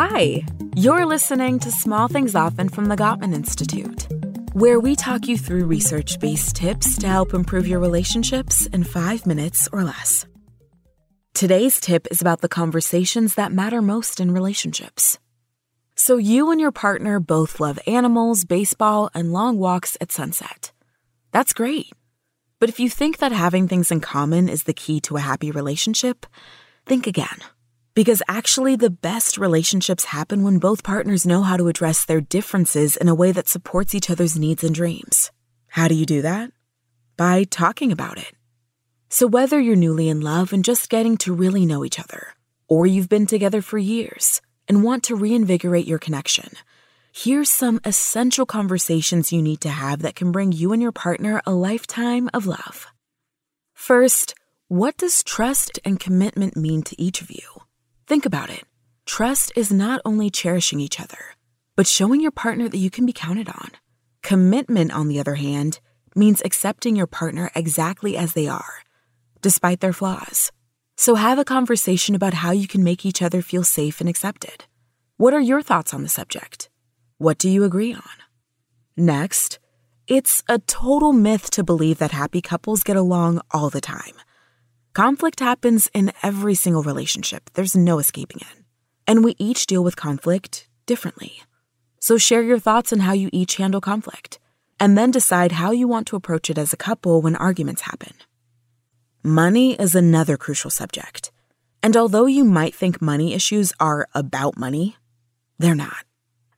Hi, you're listening to Small Things Often from the Gottman Institute, where we talk you through research based tips to help improve your relationships in five minutes or less. Today's tip is about the conversations that matter most in relationships. So, you and your partner both love animals, baseball, and long walks at sunset. That's great. But if you think that having things in common is the key to a happy relationship, think again. Because actually, the best relationships happen when both partners know how to address their differences in a way that supports each other's needs and dreams. How do you do that? By talking about it. So, whether you're newly in love and just getting to really know each other, or you've been together for years and want to reinvigorate your connection, here's some essential conversations you need to have that can bring you and your partner a lifetime of love. First, what does trust and commitment mean to each of you? Think about it. Trust is not only cherishing each other, but showing your partner that you can be counted on. Commitment, on the other hand, means accepting your partner exactly as they are despite their flaws. So have a conversation about how you can make each other feel safe and accepted. What are your thoughts on the subject? What do you agree on? Next, it's a total myth to believe that happy couples get along all the time. Conflict happens in every single relationship, there's no escaping it. And we each deal with conflict differently. So share your thoughts on how you each handle conflict, and then decide how you want to approach it as a couple when arguments happen. Money is another crucial subject. And although you might think money issues are about money, they're not.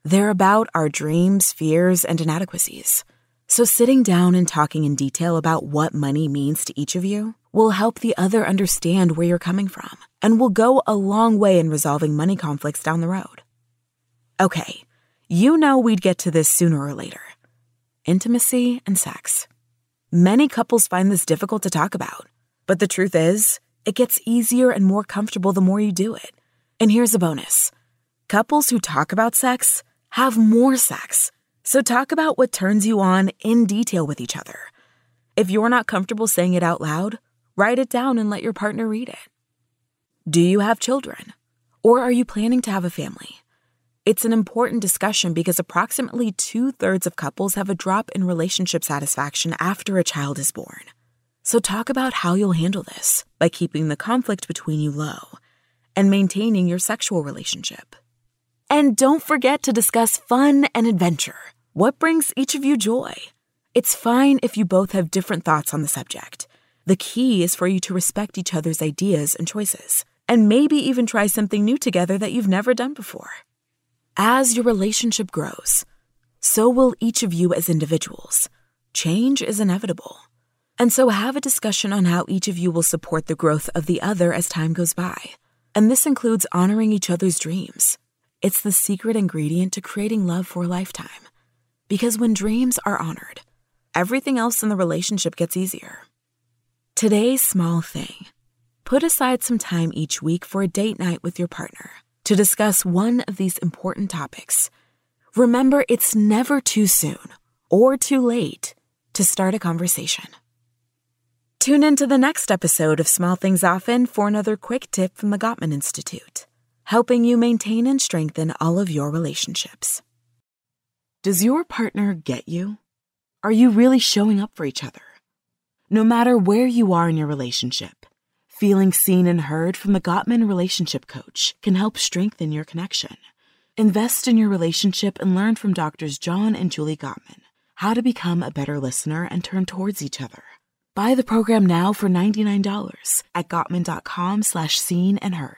They're about our dreams, fears, and inadequacies. So, sitting down and talking in detail about what money means to each of you will help the other understand where you're coming from and will go a long way in resolving money conflicts down the road. Okay, you know we'd get to this sooner or later intimacy and sex. Many couples find this difficult to talk about but the truth is, it gets easier and more comfortable the more you do it. And here's a bonus couples who talk about sex have more sex. So talk about what turns you on in detail with each other. If you're not comfortable saying it out loud, write it down and let your partner read it. Do you have children? Or are you planning to have a family? It's an important discussion because approximately two thirds of couples have a drop in relationship satisfaction after a child is born. So, talk about how you'll handle this by keeping the conflict between you low and maintaining your sexual relationship. And don't forget to discuss fun and adventure. What brings each of you joy? It's fine if you both have different thoughts on the subject. The key is for you to respect each other's ideas and choices, and maybe even try something new together that you've never done before. As your relationship grows, so will each of you as individuals. Change is inevitable. And so have a discussion on how each of you will support the growth of the other as time goes by. And this includes honoring each other's dreams. It's the secret ingredient to creating love for a lifetime. Because when dreams are honored, everything else in the relationship gets easier. Today's small thing put aside some time each week for a date night with your partner to discuss one of these important topics. Remember, it's never too soon or too late to start a conversation. Tune in to the next episode of Small Things Often for another quick tip from the Gottman Institute, helping you maintain and strengthen all of your relationships. Does your partner get you? Are you really showing up for each other? No matter where you are in your relationship, feeling seen and heard from the Gottman Relationship Coach can help strengthen your connection. Invest in your relationship and learn from doctors John and Julie Gottman how to become a better listener and turn towards each other. Buy the program now for $99 at Gottman.com slash seen and heard.